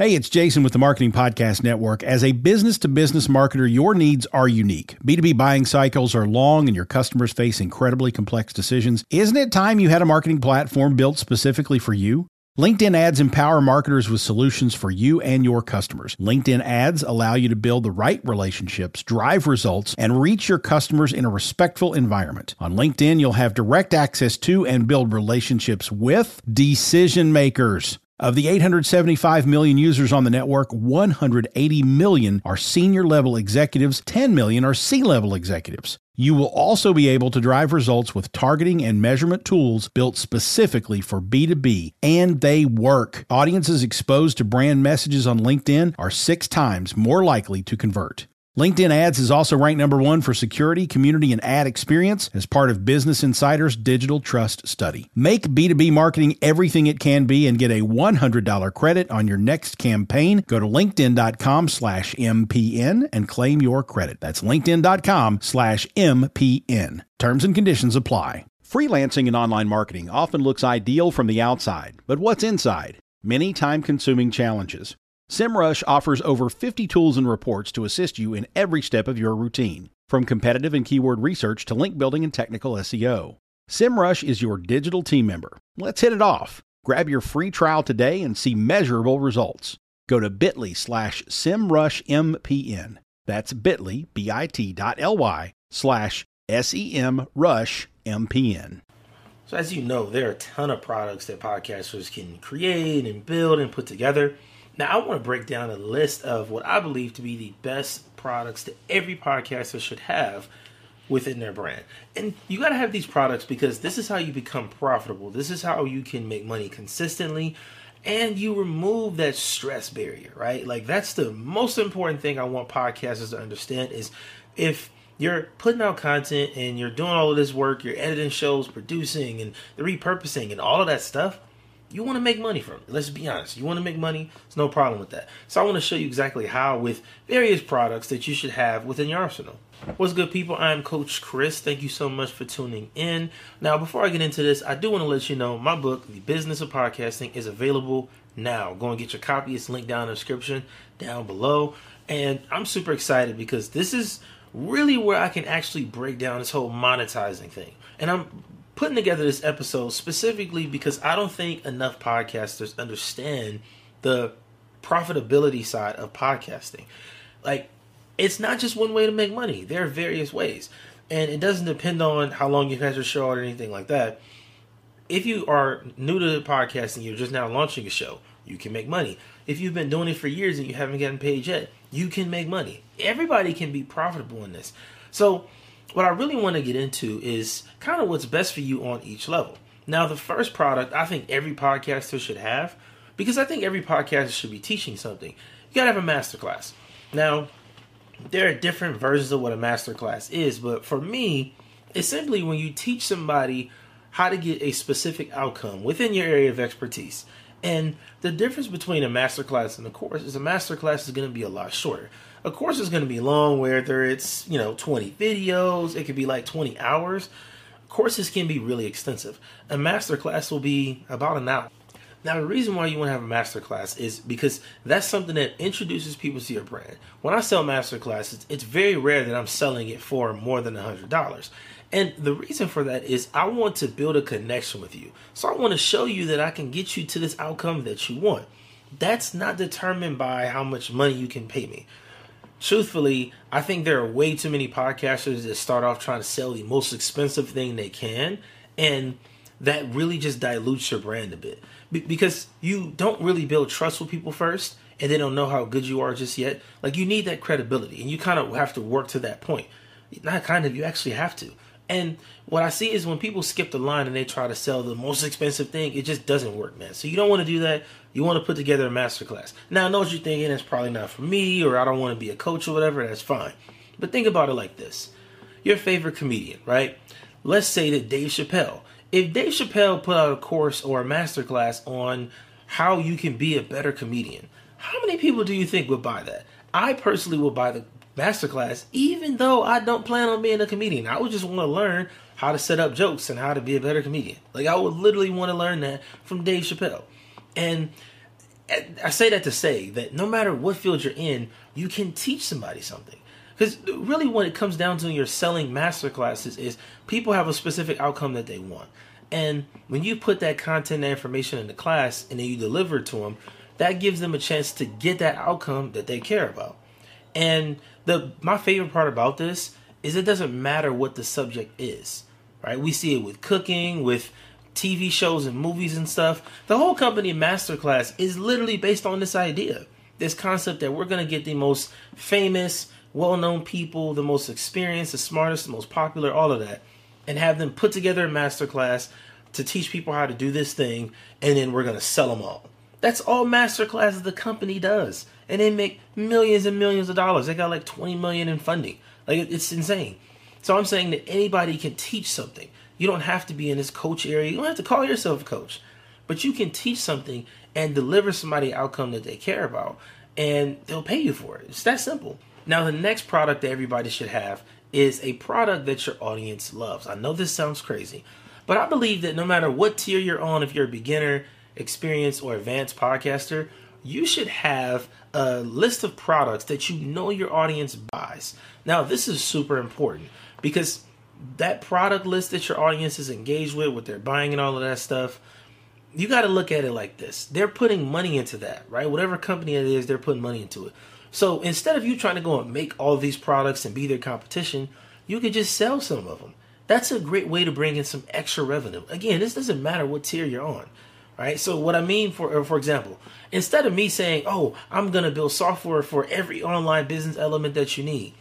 Hey, it's Jason with the Marketing Podcast Network. As a business to business marketer, your needs are unique. B2B buying cycles are long and your customers face incredibly complex decisions. Isn't it time you had a marketing platform built specifically for you? LinkedIn ads empower marketers with solutions for you and your customers. LinkedIn ads allow you to build the right relationships, drive results, and reach your customers in a respectful environment. On LinkedIn, you'll have direct access to and build relationships with decision makers. Of the 875 million users on the network, 180 million are senior level executives, 10 million are C level executives. You will also be able to drive results with targeting and measurement tools built specifically for B2B, and they work. Audiences exposed to brand messages on LinkedIn are six times more likely to convert. LinkedIn Ads is also ranked number one for security, community, and ad experience as part of Business Insider's Digital Trust Study. Make B2B marketing everything it can be and get a $100 credit on your next campaign. Go to linkedin.com slash MPN and claim your credit. That's linkedin.com slash MPN. Terms and conditions apply. Freelancing and online marketing often looks ideal from the outside, but what's inside? Many time consuming challenges. SEMrush offers over 50 tools and reports to assist you in every step of your routine, from competitive and keyword research to link building and technical SEO. SEMrush is your digital team member. Let's hit it off. Grab your free trial today and see measurable results. Go to bit.ly slash SEMrushMPN. That's bit.ly, bit.ly slash SEMrushMPN. So as you know, there are a ton of products that podcasters can create and build and put together. Now, I want to break down a list of what I believe to be the best products that every podcaster should have within their brand. And you got to have these products because this is how you become profitable. This is how you can make money consistently and you remove that stress barrier, right? Like that's the most important thing I want podcasters to understand is if you're putting out content and you're doing all of this work, you're editing shows, producing and the repurposing and all of that stuff, you want to make money from it. Let's be honest. You want to make money, there's no problem with that. So I want to show you exactly how with various products that you should have within your arsenal. What's good, people? I'm Coach Chris. Thank you so much for tuning in. Now, before I get into this, I do want to let you know my book, The Business of Podcasting, is available now. Go and get your copy. It's linked down in the description down below. And I'm super excited because this is really where I can actually break down this whole monetizing thing. And I'm putting together this episode specifically because I don't think enough podcasters understand the profitability side of podcasting. Like, it's not just one way to make money, there are various ways. And it doesn't depend on how long you've had your show or anything like that. If you are new to podcasting, you're just now launching a show, you can make money. If you've been doing it for years and you haven't gotten paid yet, you can make money. Everybody can be profitable in this. So, what I really want to get into is kind of what's best for you on each level. Now, the first product I think every podcaster should have, because I think every podcaster should be teaching something. You gotta have a masterclass. Now, there are different versions of what a masterclass is, but for me, it's simply when you teach somebody how to get a specific outcome within your area of expertise. And the difference between a masterclass and a course is a masterclass is going to be a lot shorter a course is going to be long, whether it's, you know, 20 videos, it could be like 20 hours. Courses can be really extensive. A master class will be about an hour. Now, the reason why you want to have a master class is because that's something that introduces people to your brand. When I sell master classes, it's very rare that I'm selling it for more than $100. And the reason for that is I want to build a connection with you. So I want to show you that I can get you to this outcome that you want. That's not determined by how much money you can pay me truthfully, I think there are way too many podcasters that start off trying to sell the most expensive thing they can, and that really just dilutes your brand a bit Be- because you don't really build trust with people first, and they don't know how good you are just yet. Like you need that credibility, and you kind of have to work to that point. Not kind of, you actually have to. And what I see is when people skip the line and they try to sell the most expensive thing, it just doesn't work, man. So you don't want to do that. You want to put together a masterclass. Now I know what you're thinking, it's probably not for me, or I don't want to be a coach or whatever, that's fine. But think about it like this. Your favorite comedian, right? Let's say that Dave Chappelle. If Dave Chappelle put out a course or a masterclass on how you can be a better comedian, how many people do you think would buy that? I personally will buy the masterclass, even though I don't plan on being a comedian. I would just want to learn how to set up jokes and how to be a better comedian. Like I would literally want to learn that from Dave Chappelle. And I say that to say that no matter what field you're in, you can teach somebody something. Because really, when it comes down to your selling masterclasses, is people have a specific outcome that they want. And when you put that content and information in the class and then you deliver it to them, that gives them a chance to get that outcome that they care about. And the my favorite part about this is it doesn't matter what the subject is, right? We see it with cooking, with TV shows and movies and stuff. The whole company masterclass is literally based on this idea, this concept that we're going to get the most famous, well-known people, the most experienced, the smartest, the most popular, all of that, and have them put together a masterclass to teach people how to do this thing, and then we're going to sell them all. That's all masterclasses the company does, and they make millions and millions of dollars. They got like 20 million in funding. Like it's insane. So I'm saying that anybody can teach something. You don't have to be in this coach area. You don't have to call yourself a coach, but you can teach something and deliver somebody outcome that they care about, and they'll pay you for it. It's that simple. Now, the next product that everybody should have is a product that your audience loves. I know this sounds crazy, but I believe that no matter what tier you're on, if you're a beginner, experienced, or advanced podcaster, you should have a list of products that you know your audience buys. Now, this is super important because that product list that your audience is engaged with, what they're buying and all of that stuff, you got to look at it like this. They're putting money into that, right? Whatever company it is, they're putting money into it. So instead of you trying to go and make all these products and be their competition, you could just sell some of them. That's a great way to bring in some extra revenue. Again, this doesn't matter what tier you're on, right? So what I mean, for uh, for example, instead of me saying, "Oh, I'm gonna build software for every online business element that you need,"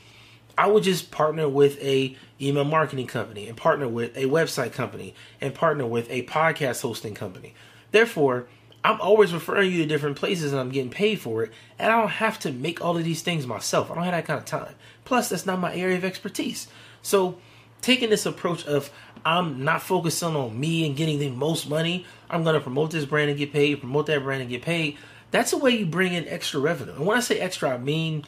I would just partner with a email marketing company and partner with a website company and partner with a podcast hosting company. Therefore, I'm always referring you to different places and I'm getting paid for it, and I don't have to make all of these things myself. I don't have that kind of time. Plus, that's not my area of expertise. So, taking this approach of I'm not focusing on me and getting the most money, I'm going to promote this brand and get paid, promote that brand and get paid. That's a way you bring in extra revenue. And when I say extra, I mean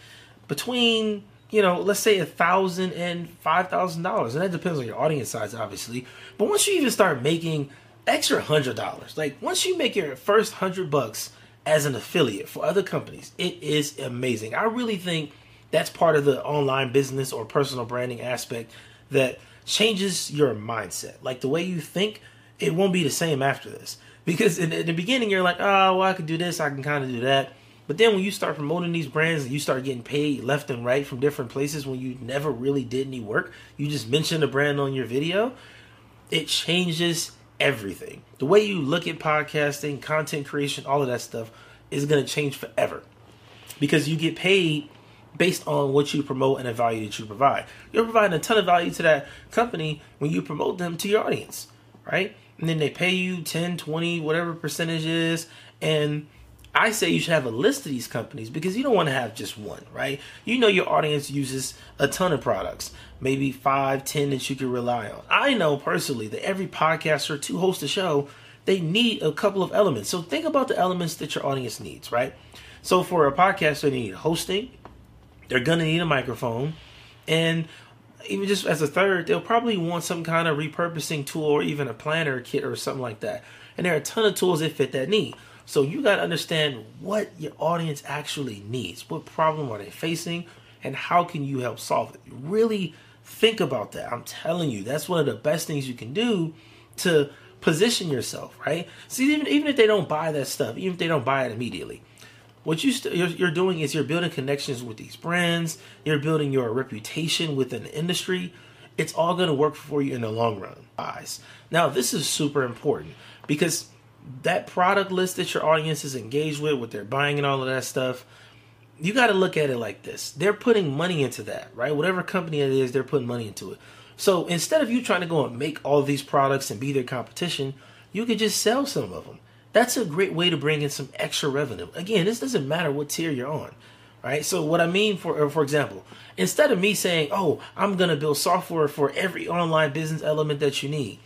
between you know, let's say a thousand and five thousand dollars, and that depends on your audience size, obviously. But once you even start making extra hundred dollars, like once you make your first hundred bucks as an affiliate for other companies, it is amazing. I really think that's part of the online business or personal branding aspect that changes your mindset. Like the way you think, it won't be the same after this. Because in, in the beginning, you're like, oh, well, I can do this, I can kind of do that but then when you start promoting these brands and you start getting paid left and right from different places when you never really did any work, you just mentioned a brand on your video, it changes everything. The way you look at podcasting, content creation, all of that stuff is going to change forever because you get paid based on what you promote and the value that you provide. You're providing a ton of value to that company when you promote them to your audience, right? And then they pay you 10, 20, whatever percentage is, and I say you should have a list of these companies because you don't want to have just one, right? You know your audience uses a ton of products, maybe five, ten that you can rely on. I know personally that every podcaster to host a show, they need a couple of elements. So think about the elements that your audience needs, right? So for a podcaster, they need hosting, they're gonna need a microphone, and even just as a third, they'll probably want some kind of repurposing tool or even a planner kit or something like that. And there are a ton of tools that fit that need. So you got to understand what your audience actually needs. What problem are they facing? And how can you help solve it? Really think about that. I'm telling you, that's one of the best things you can do to position yourself, right? See, even, even if they don't buy that stuff, even if they don't buy it immediately, what you st- you're, you're doing is you're building connections with these brands, you're building your reputation within the industry. It's all going to work for you in the long run. Guys, now this is super important because that product list that your audience is engaged with, what they're buying and all of that stuff, you got to look at it like this. They're putting money into that, right? Whatever company it is, they're putting money into it. So instead of you trying to go and make all these products and be their competition, you could just sell some of them. That's a great way to bring in some extra revenue. Again, this doesn't matter what tier you're on, right? So what I mean, for uh, for example, instead of me saying, "Oh, I'm gonna build software for every online business element that you need,"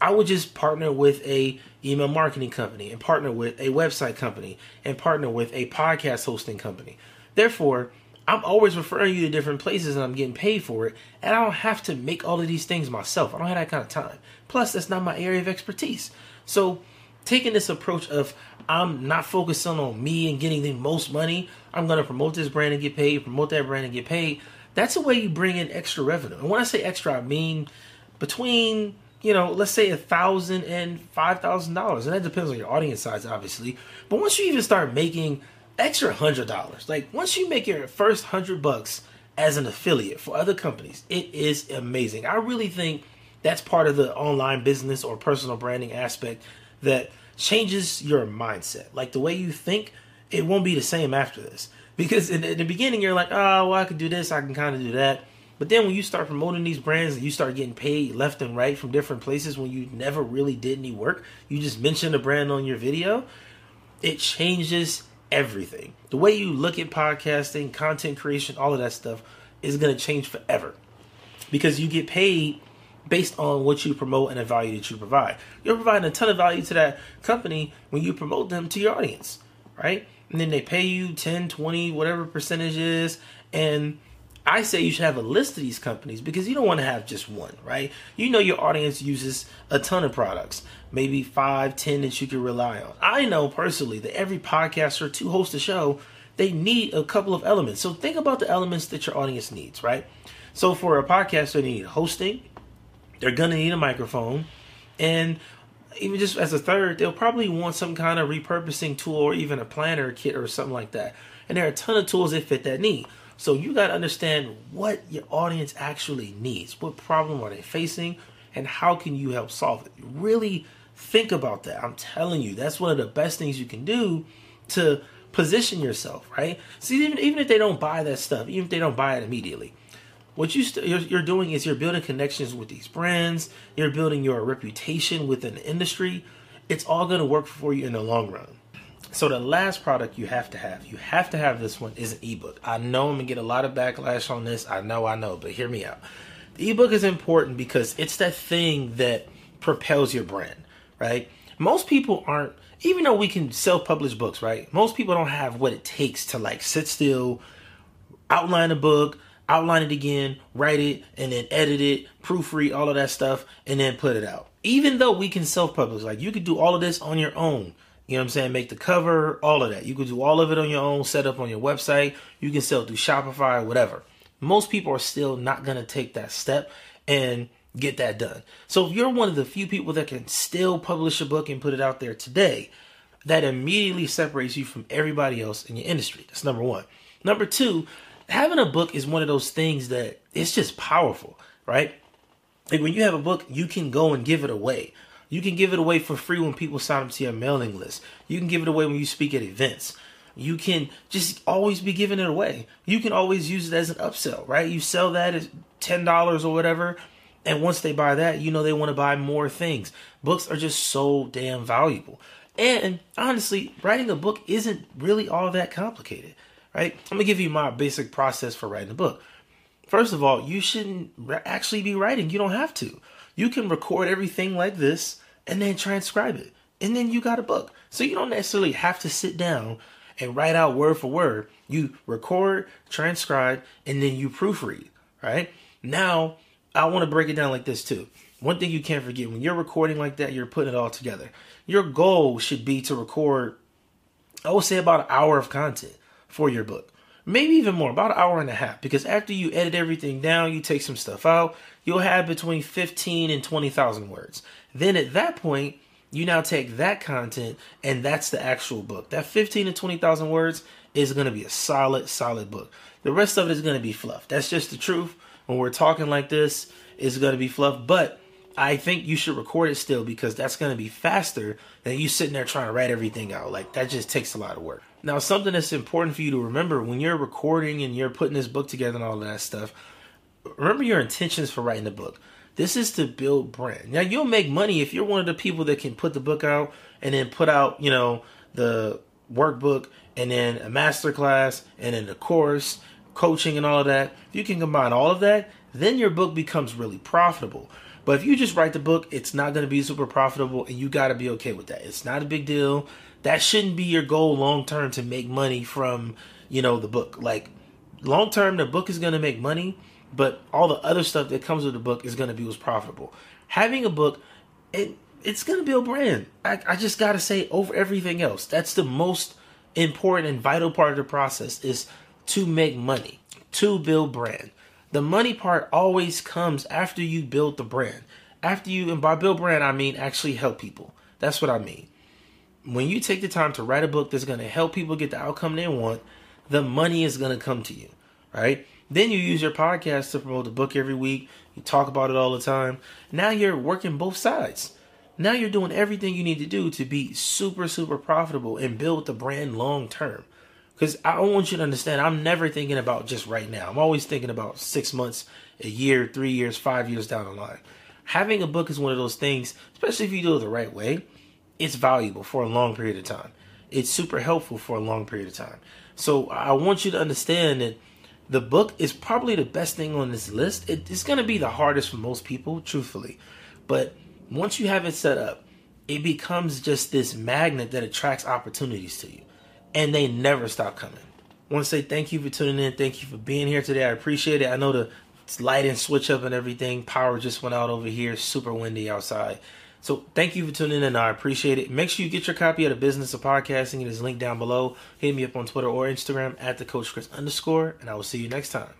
I would just partner with a email marketing company and partner with a website company and partner with a podcast hosting company. Therefore, I'm always referring you to different places and I'm getting paid for it, and I don't have to make all of these things myself. I don't have that kind of time. Plus, that's not my area of expertise. So, taking this approach of I'm not focusing on me and getting the most money. I'm going to promote this brand and get paid, promote that brand and get paid. That's the way you bring in extra revenue. And when I say extra, I mean between you know, let's say a thousand and five thousand dollars, and that depends on your audience size, obviously. But once you even start making extra hundred dollars, like once you make your first hundred bucks as an affiliate for other companies, it is amazing. I really think that's part of the online business or personal branding aspect that changes your mindset. Like the way you think, it won't be the same after this. Because in, in the beginning, you're like, oh, well, I can do this, I can kind of do that. But then when you start promoting these brands and you start getting paid left and right from different places when you never really did any work, you just mentioned a brand on your video, it changes everything. The way you look at podcasting, content creation, all of that stuff is going to change forever because you get paid based on what you promote and the value that you provide. You're providing a ton of value to that company when you promote them to your audience, right? And then they pay you 10, 20, whatever percentage is, and I say you should have a list of these companies because you don't want to have just one, right? You know your audience uses a ton of products, maybe five, ten that you can rely on. I know personally that every podcaster to host a show, they need a couple of elements. So think about the elements that your audience needs, right? So for a podcaster, they need hosting, they're gonna need a microphone, and even just as a third, they'll probably want some kind of repurposing tool or even a planner kit or something like that. And there are a ton of tools that fit that need. So you got to understand what your audience actually needs. What problem are they facing? And how can you help solve it? Really think about that. I'm telling you, that's one of the best things you can do to position yourself, right? See, even, even if they don't buy that stuff, even if they don't buy it immediately, what you st- you're, you're doing is you're building connections with these brands, you're building your reputation within the industry. It's all going to work for you in the long run. So the last product you have to have, you have to have this one is an ebook. I know I'm gonna get a lot of backlash on this. I know, I know, but hear me out. The ebook is important because it's that thing that propels your brand, right? Most people aren't even though we can self-publish books, right? Most people don't have what it takes to like sit still, outline a book, outline it again, write it, and then edit it, proofread all of that stuff, and then put it out. Even though we can self-publish, like you could do all of this on your own you know what I'm saying? Make the cover, all of that. You can do all of it on your own, set up on your website. You can sell through Shopify, or whatever. Most people are still not going to take that step and get that done. So if you're one of the few people that can still publish a book and put it out there today, that immediately separates you from everybody else in your industry. That's number one. Number two, having a book is one of those things that it's just powerful, right? Like when you have a book, you can go and give it away. You can give it away for free when people sign up to your mailing list. You can give it away when you speak at events. You can just always be giving it away. You can always use it as an upsell, right? You sell that at $10 or whatever. And once they buy that, you know they want to buy more things. Books are just so damn valuable. And honestly, writing a book isn't really all that complicated, right? I'm to give you my basic process for writing a book. First of all, you shouldn't actually be writing. You don't have to you can record everything like this and then transcribe it. And then you got a book. So you don't necessarily have to sit down and write out word for word. You record, transcribe, and then you proofread, right? Now, I want to break it down like this too. One thing you can't forget when you're recording like that, you're putting it all together. Your goal should be to record, I would say, about an hour of content for your book maybe even more, about an hour and a half. Because after you edit everything down, you take some stuff out, you'll have between 15 and 20,000 words. Then at that point, you now take that content and that's the actual book. That 15 to 20,000 words is going to be a solid, solid book. The rest of it is going to be fluff. That's just the truth. When we're talking like this, it's going to be fluff. But I think you should record it still because that's going to be faster than you sitting there trying to write everything out. Like that just takes a lot of work. Now, something that's important for you to remember when you're recording and you're putting this book together and all that stuff, remember your intentions for writing the book. This is to build brand. Now, you'll make money if you're one of the people that can put the book out and then put out, you know, the workbook and then a master class and then the course, coaching and all of that. If you can combine all of that, then your book becomes really profitable. But if you just write the book, it's not going to be super profitable and you got to be okay with that. It's not a big deal that shouldn't be your goal long term to make money from you know the book like long term the book is going to make money but all the other stuff that comes with the book is going to be what's profitable having a book it it's gonna build a brand. I, I just gotta say over everything else. That's the most important and vital part of the process is to make money, to build brand. The money part always comes after you build the brand. After you, and by build brand, I mean actually help people. That's what I mean. When you take the time to write a book that's going to help people get the outcome they want, the money is going to come to you, right? Then you use your podcast to promote the book every week. You talk about it all the time. Now you're working both sides. Now you're doing everything you need to do to be super, super profitable and build the brand long term. Because I want you to understand, I'm never thinking about just right now. I'm always thinking about six months, a year, three years, five years down the line. Having a book is one of those things, especially if you do it the right way, it's valuable for a long period of time. It's super helpful for a long period of time. So I want you to understand that the book is probably the best thing on this list. it's going to be the hardest for most people, truthfully. But once you have it set up, it becomes just this magnet that attracts opportunities to you. And they never stop coming. I want to say thank you for tuning in. Thank you for being here today. I appreciate it. I know the light and switch up and everything. Power just went out over here. Super windy outside. So thank you for tuning in. I appreciate it. Make sure you get your copy of the Business of Podcasting. It is linked down below. Hit me up on Twitter or Instagram at the Coach Chris underscore, and I will see you next time.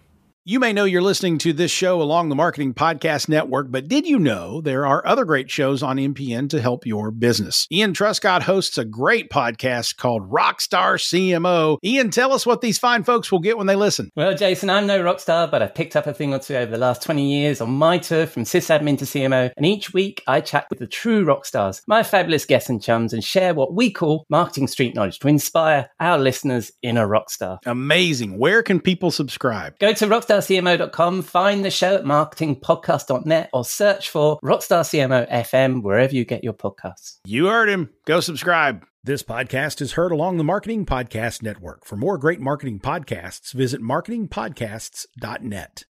You may know you're listening to this show along the Marketing Podcast Network, but did you know there are other great shows on MPN to help your business? Ian Truscott hosts a great podcast called Rockstar CMO. Ian, tell us what these fine folks will get when they listen. Well, Jason, I'm no rock star, but I've picked up a thing or two over the last 20 years on my tour from sysadmin to CMO, and each week I chat with the true rock stars, my fabulous guests and chums, and share what we call marketing street knowledge to inspire our listeners in a rock star. Amazing. Where can people subscribe? Go to Rockstar rockstarcmo.com, find the show at marketingpodcast.net, or search for Rockstar CMO FM wherever you get your podcasts. You heard him. Go subscribe. This podcast is heard along the Marketing Podcast Network. For more great marketing podcasts, visit marketingpodcasts.net.